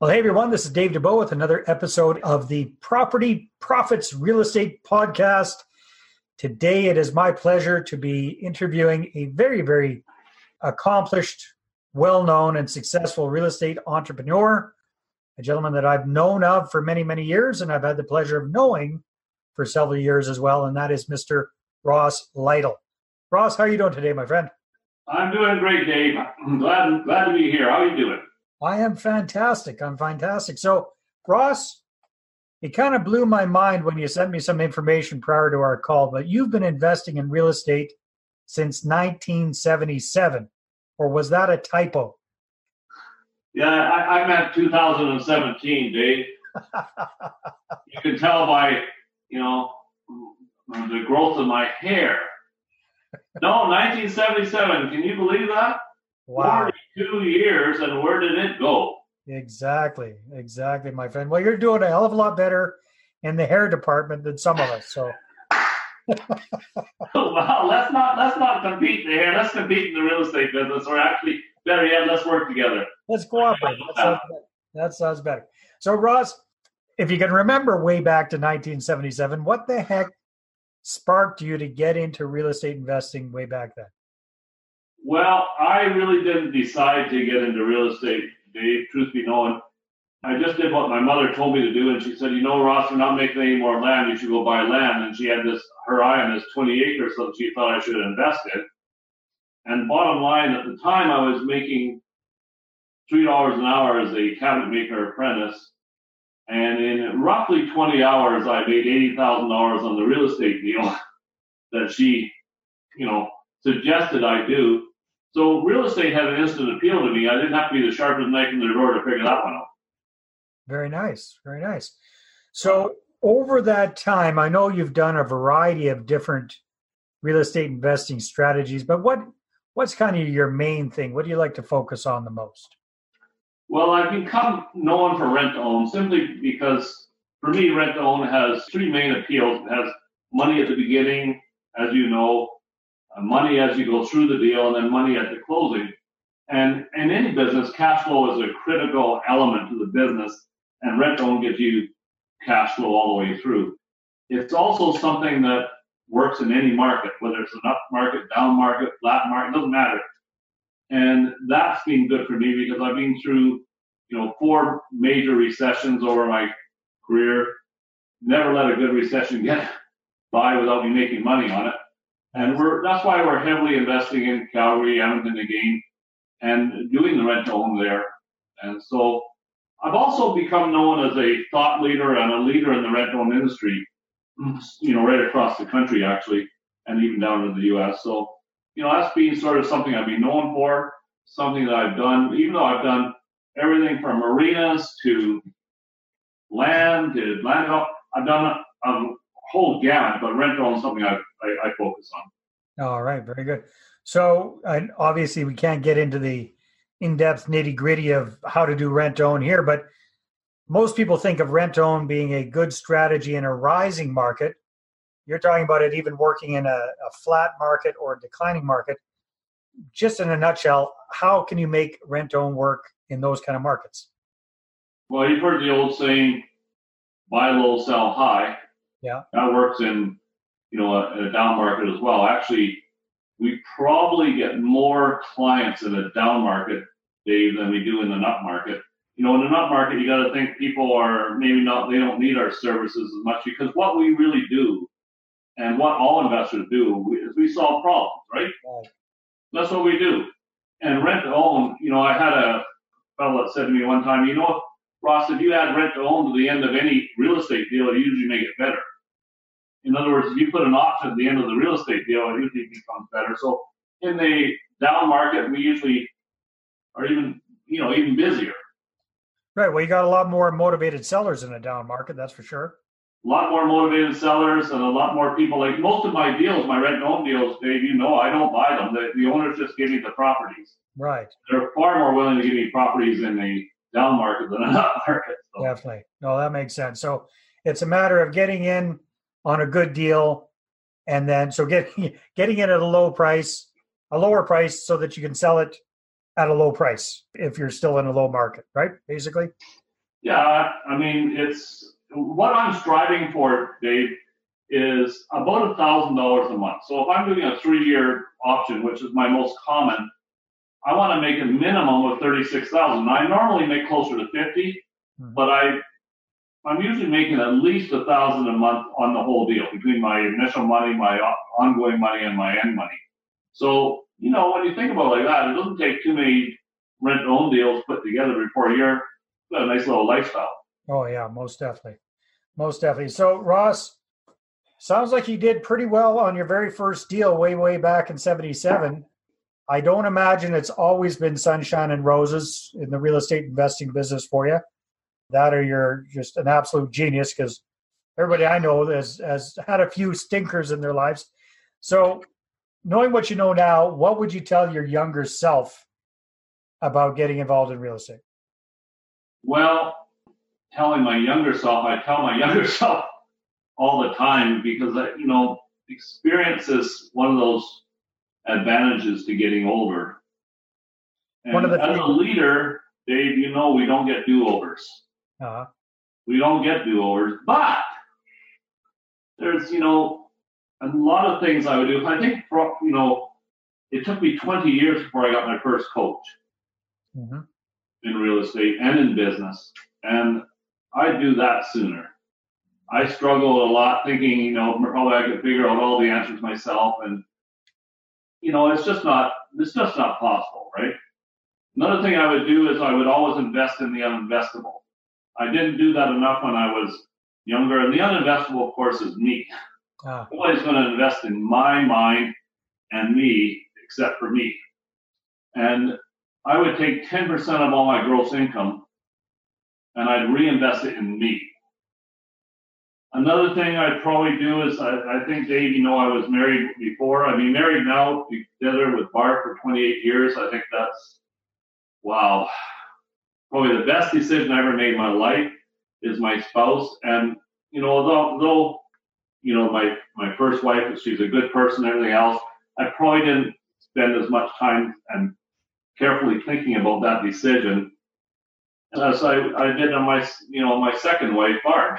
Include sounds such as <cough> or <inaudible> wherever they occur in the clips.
Well, hey everyone, this is Dave Dubeau with another episode of the Property Profits Real Estate Podcast. Today it is my pleasure to be interviewing a very, very accomplished, well known, and successful real estate entrepreneur, a gentleman that I've known of for many, many years, and I've had the pleasure of knowing for several years as well, and that is Mr. Ross Lytle. Ross, how are you doing today, my friend? I'm doing great, Dave. I'm glad, glad to be here. How are you doing? I am fantastic. I'm fantastic. So, Ross, it kind of blew my mind when you sent me some information prior to our call, but you've been investing in real estate since 1977, or was that a typo? Yeah, I, I meant 2017, Dave. <laughs> you can tell by, you know, the growth of my hair. No, 1977. Can you believe that? Wow. 42 years, and where did it go? Exactly, exactly, my friend. Well, you're doing a hell of a lot better in the hair department than some of us. So, <laughs> well, let's not let's not compete there. Let's compete in the real estate business, or actually, better yet, let's work together. Let's cooperate. That sounds, <laughs> that sounds better. So, Ross, if you can remember way back to 1977, what the heck sparked you to get into real estate investing way back then? Well, I really didn't decide to get into real estate, Dave, truth be known. I just did what my mother told me to do, and she said, "You know, Ross, you're not making any more land. You should go buy land." And she had this her eye on this 20 acres that she thought I should invest in. And bottom line, at the time, I was making three dollars an hour as a cabinet maker apprentice, and in roughly 20 hours, I made eighty thousand dollars on the real estate deal <laughs> that she, you know, suggested I do. So real estate had an instant appeal to me. I didn't have to be the sharpest knife in the drawer to figure that one out. Very nice, very nice. So over that time, I know you've done a variety of different real estate investing strategies, but what what's kind of your main thing? What do you like to focus on the most? Well, I've become known for rent to own simply because for me, rent to own has three main appeals. It has money at the beginning, as you know, Uh, money as you go through the deal, and then money at the closing. And in any business, cash flow is a critical element to the business, and rent own gives you cash flow all the way through. It's also something that works in any market, whether it's an up market, down market, flat market, doesn't matter. And that's been good for me because I've been through, you know, four major recessions over my career. Never let a good recession get by without me making money on it. And we're that's why we're heavily investing in Calgary, Edmonton again, and doing the rent own there. And so I've also become known as a thought leader and a leader in the rent own industry, you know, right across the country actually, and even down in the U.S. So, you know, that's been sort of something I've been known for, something that I've done, even though I've done everything from marinas to land to land. I've done a, whole gamut, but rent is something I, I, I focus on. All right, very good. So, obviously, we can't get into the in-depth nitty-gritty of how to do rent own here, but most people think of rent own being a good strategy in a rising market. You're talking about it even working in a, a flat market or a declining market. Just in a nutshell, how can you make rent own work in those kind of markets? Well, you've heard the old saying, buy low, sell high. Yeah. That works in, you know, a, a down market as well. Actually, we probably get more clients in a down market, Dave, than we do in an up market. You know, in an up market, you got to think people are maybe not, they don't need our services as much because what we really do and what all investors do is we solve problems, right? right. That's what we do. And rent to own, you know, I had a fellow that said to me one time, you know, Ross, if you add rent to own to the end of any real estate deal, it usually make it better. In other words, if you put an option at the end of the real estate deal, it usually becomes better. So in the down market, we usually are even, you know, even busier. Right. Well, you got a lot more motivated sellers in a down market, that's for sure. A lot more motivated sellers and a lot more people. Like most of my deals, my rent own deals, Dave, you know, I don't buy them. The, the owners just give me the properties. Right. They're far more willing to give me properties in the down market than in <laughs> an up market. So. Definitely. No, that makes sense. So it's a matter of getting in on a good deal, and then so getting <laughs> getting it at a low price, a lower price, so that you can sell it at a low price if you're still in a low market, right? Basically. Yeah, I mean, it's what I'm striving for, Dave, is about a thousand dollars a month. So if I'm doing a three-year option, which is my most common, I want to make a minimum of thirty-six thousand. I normally make closer to 50 Mhm. but I, I'm usually making at least a thousand a month on the whole deal between my initial money, my ongoing money, and my end money. So you know, when you think about it like that, it doesn't take too many rent-own deals put together before you're got a nice little lifestyle. Oh yeah, most definitely, most definitely. So Ross, sounds like you did pretty well on your very first deal way way back in '77. I don't imagine it's always been sunshine and roses in the real estate investing business for you. That or you're just an absolute genius because everybody I know has has had a few stinkers in their lives. So, knowing what you know now, what would you tell your younger self about getting involved in real estate? Well, telling my younger self, I tell my <laughs> younger self all the time because I, you know, experience is one of those advantages to getting older. And One of the as a leader, Dave, you know we don't get do-overs. Uh, We don't get do-overs, but there's, you know, a lot of things I would do. I think, pro- you know, it took me 20 years before I got my first coach. mhm. in real estate and in business. And I do that sooner. I struggle a lot thinking, you know, probably I could figure out all the answers myself. And, you know, it's just not, it's just not possible, right? Another thing I would do is I would always invest in the uninvestable. I didn't do that enough when I was younger. And the uninvestable, of course, is me. Ah, Nobody's going to invest in my mind and me except for me. And I would take 10% of all my gross income and I'd reinvest it in me. Another thing I'd probably do is I, I think, Dave, you know, I was married before. I mean, married now together with Barb for 28 years. I think that's, wow, probably the best decision I ever made in my life is my spouse. And, you know, although, though you know, my, my first wife, she's a good person, everything else. I probably didn't spend as much time and carefully thinking about that decision as I, I did on my, you know, my second wife, Barb,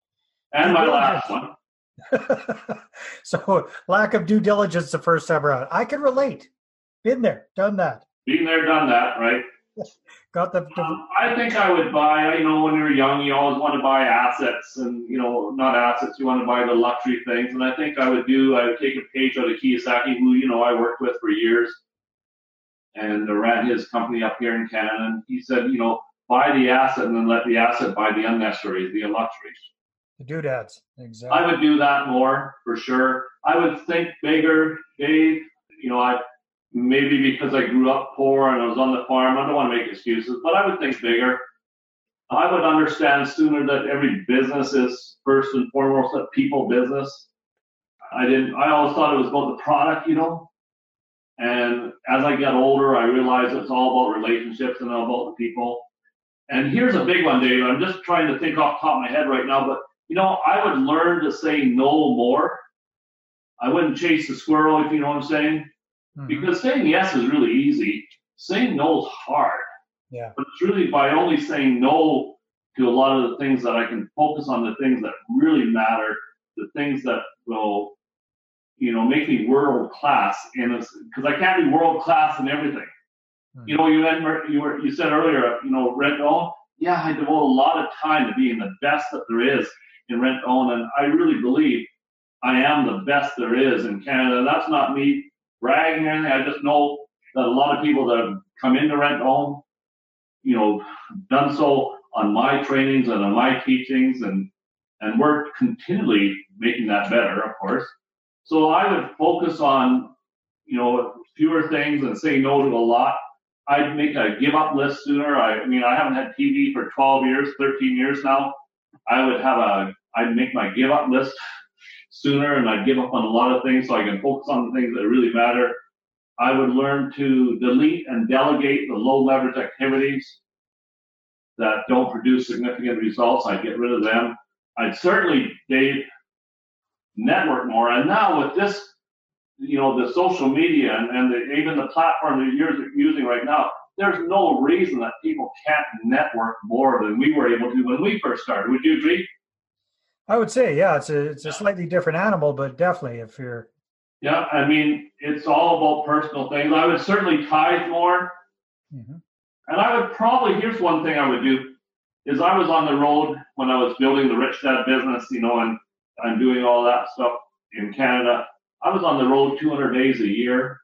<laughs> and my last one. <laughs> so lack of due diligence the first time around. I can relate. Been there, done that. Been there, done that, right? Got the, Um, I think I would buy, you know, when you're young, you always want to buy assets and, you know, not assets, you want to buy the luxury things. And I think I would do, I would take a page out of Kiyosaki, who, you know, I worked with for years and ran his company up here in Canada. And he said, you know, buy the asset and then let the asset buy the unnecessaries, the luxuries. the doodads. Exactly. I would do that more for sure. I would think bigger, Dave. You know, I maybe because I grew up poor and I was on the farm. I don't want to make excuses, but I would think bigger. I would understand sooner that every business is first and foremost a people business. I didn't. I always thought it was about the product, you know. And as I get older, I realize it's all about relationships and all about the people. And here's a big one, Dave. I'm just trying to think off the top of my head right now, but you know, I would learn to say no more. I wouldn't chase the squirrel, if you know what I'm saying. Mhm. Because saying yes is really easy. Saying no is hard. Yeah. But it's really by only saying no to a lot of the things that I can focus on the things that really matter, the things that will, you know, make me world class in because I can't be world class in everything. Hmm. You know, you had, you were you said earlier, you know, rent own. Yeah, I devote a lot of time to being the best that there is in rent own, and I really believe I am the best there is in Canada. That's not me bragging or anything. I just know that a lot of people that have come in into rent own, you know, done so on my trainings and on my teachings, and and we're continually making that better, of course. So I would focus on, you know, fewer things and say no to a lot. I'd make a give up list sooner. I, I mean, I haven't had TV for 12 years, 13 years now. I would have a, I'd make my give up list sooner and I'd give up on a lot of things so I can focus on the things that really matter. I would learn to delete and delegate the low leverage activities that don't produce significant results. I'd get rid of them. I'd certainly, Dave, network more. And now with this, you know, the social media and, and the, even the platform that you're using right now, there's no reason that people can't network more than we were able to when we first started. Would you agree? I would say, yeah, it's a it's a slightly different animal, but definitely if you're yeah, I mean, it's all about personal things. I would certainly tithe more. Mm-hmm. And I would probably, here's one thing I would do, is I was on the road when I was building the Rich Dad business, you know, and I'm doing all that stuff in Canada. I was on the road 200 days a year.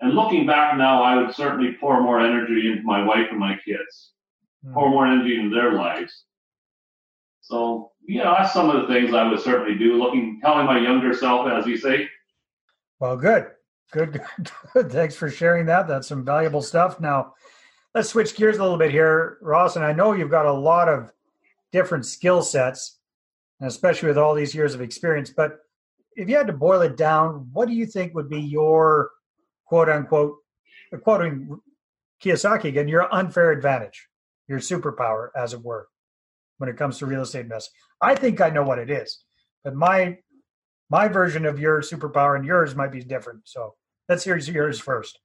And looking back now, I would certainly pour more energy into my wife and my kids, mm-hmm. pour more energy into their lives. So, you know, that's some of the things I would certainly do, looking, telling my younger self, as you say. Well, good. Good, good. <laughs> Thanks for sharing that. That's some valuable stuff. Now, let's switch gears a little bit here, Ross. And I know you've got a lot of different skill sets, especially with all these years of experience. But if you had to boil it down, what do you think would be your quote unquote, quoting Kiyosaki again, your unfair advantage, your superpower, as it were? When it comes to real estate investing. I think I know what it is, but my my version of your superpower and yours might be different. So let's hear yours first.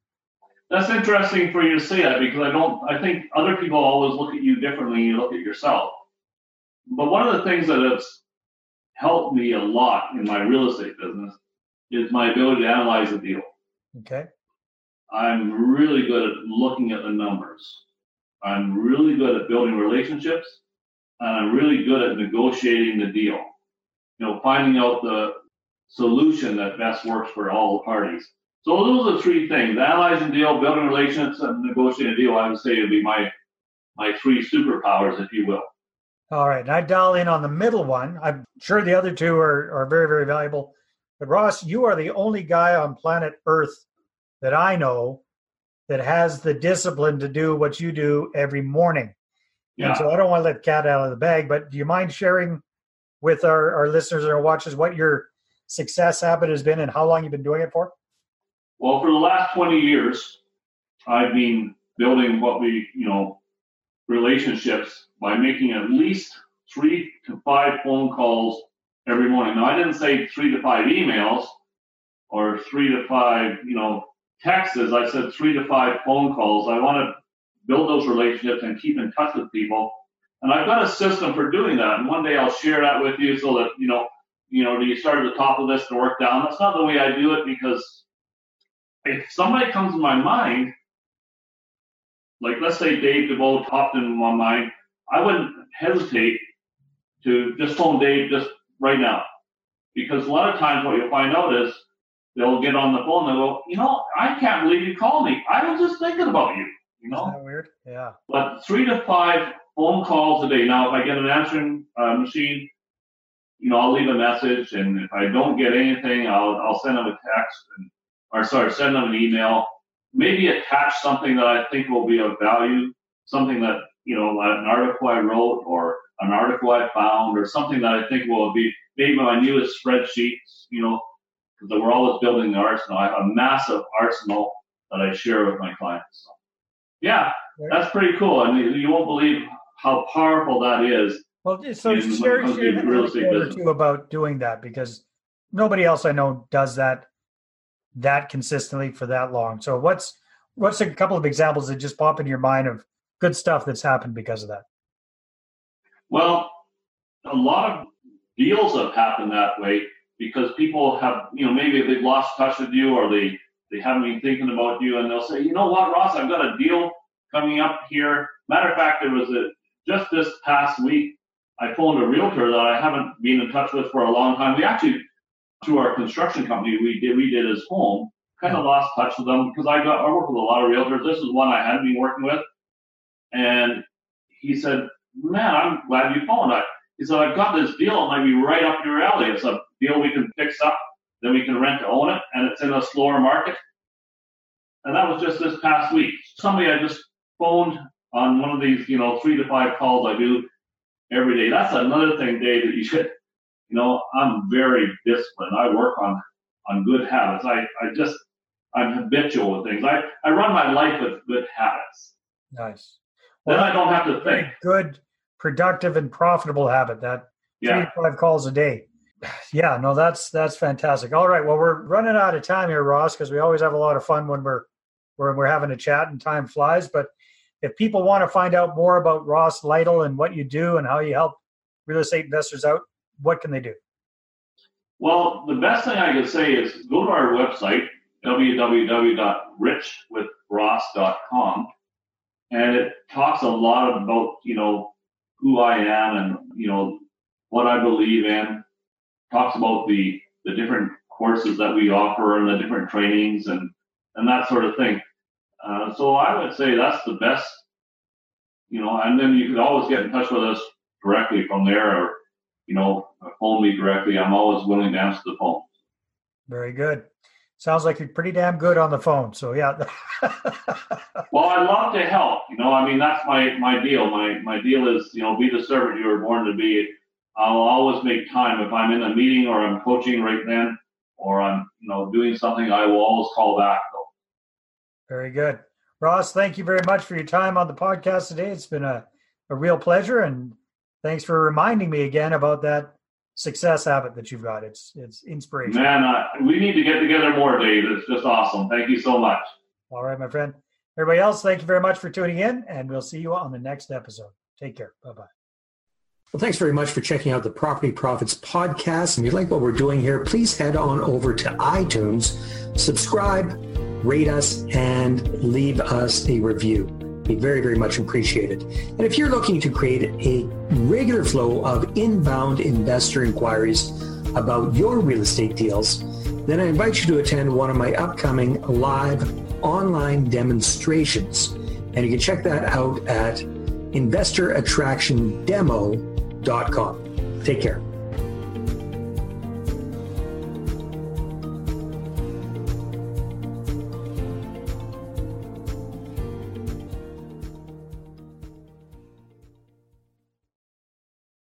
That's interesting for you to say that because I don't. I think other people always look at you differently. You look at yourself. But one of the things that has helped me a lot in my real estate business is my ability to analyze a deal. Okay. I'm really good at looking at the numbers. I'm really good at building relationships and I'm really good at negotiating the deal. You know, finding out the solution that best works for all the parties. So those are the three things: analyzing deal, building relationships, and negotiating a deal. I would say would be my my three superpowers, if you will. All right, and I dial in on the middle one. I'm sure the other two are, are very, very valuable. But Ross, you are the only guy on planet Earth that I know that has the discipline to do what you do every morning. Yeah. And so I don't want to let the cat out of the bag, but do you mind sharing with our, our listeners and our watchers what your success habit has been and how long you've been doing it for? Well, for the last 20 years, I've been building what we, you know, relationships by making at least three to five phone calls every morning. Now, I didn't say three to five emails or three to five, you know, texts. I said three to five phone calls. I want to build those relationships and keep in touch with people. And I've got a system for doing that. And one day I'll share that with you so that, you know, you know, do you start at the top of this to work down? That's not the way I do it because if somebody comes to my mind, like let's say Dave Dubeau popped in my mind, I wouldn't hesitate to just phone Dave just right now. Because a lot of times what you'll find out is they'll get on the phone and they'll go, you know, I can't believe you called me. I was just thinking about you. You know? Isn't that weird? Yeah. But three to five phone calls a day. Now, if I get an answering uh, machine, you know, I'll leave a message, and if I don't get anything, I'll I'll send them a text, and, or sorry, send them an email. Maybe attach something that I think will be of value, something that you know, an article I wrote, or an article I found, or something that I think will be maybe my newest spreadsheets. You know, because we're always building the arsenal. I have a massive arsenal that I share with my clients. So. Yeah, that's pretty cool. I mean, you won't believe how powerful that is. Well, so share, share real estate about doing that because nobody else I know does that that consistently for that long. So what's what's a couple of examples that just pop in your mind of good stuff that's happened because of that? Well, a lot of deals have happened that way because people have, you know, maybe they've lost touch with you or they they haven't been thinking about you, and they'll say, you know what, Ross, I've got a deal coming up here. Matter of fact, there was a just this past week. I phoned a realtor that I haven't been in touch with for a long time. We actually, to our construction company, we did we did his home. Kind of lost touch with them because I got I work with a lot of realtors. This is one I hadn't been working with, and he said, "Man, I'm glad you phoned." I, he said, "I've got this deal. It might be right up your alley. It's a deal we can fix up then we can rent to own it, and it's in a slower market. And that was just this past week. Somebody I just phoned on one of these, you know, three to five calls I do every day. That's another thing, Dave, that you should, you know, I'm very disciplined. I work on on good habits. I, I just I'm habitual with things. I, I run my life with good habits. Nice. Well, then I don't have to think. Good, productive, and profitable habit. That three yeah. to five calls a day. Yeah, no, that's that's fantastic. All right, well, we're running out of time here, Ross, because we always have a lot of fun when we're we're, we're having a chat and time flies. But if people want to find out more about Ross Lytle and what you do and how you help real estate investors out, what can they do? Well, the best thing I can say is go to our website, www.richwithross.com, and it talks a lot about, you know, who I am and, you know, what I believe in, talks about the, the different courses that we offer and the different trainings and, and that sort of thing. Uh, so I would say that's the best, you know, and then you could always get in touch with us directly from there or, you know, phone me directly. I'm always willing to answer the phone. Very good. Sounds like you're pretty damn good on the phone. So yeah. <laughs> well, I love to help. You know, I mean that's my my deal. My my deal is you know be the servant you were born to be. I'll always make time if I'm in a meeting or I'm coaching right then or I'm you know doing something. I will always call back. Though. Very good, Ross. Thank you very much for your time on the podcast today. It's been a a real pleasure and thanks for reminding me again about that success habit that you've got. It's it's inspiration. Man, uh, we need to get together more, Dave. It's just awesome. Thank you so much. All right, my friend. Everybody else, thank you very much for tuning in, and we'll see you on the next episode. Take care. Bye bye. Well, thanks very much for checking out the Property Profits podcast. And if you like what we're doing here, please head on over to iTunes, subscribe, rate us, and leave us a review be very, very much appreciated. And if you're looking to create a regular flow of inbound investor inquiries about your real estate deals, then I invite you to attend one of my upcoming live online demonstrations. And you can check that out at investorattractiondemo.com. Take care.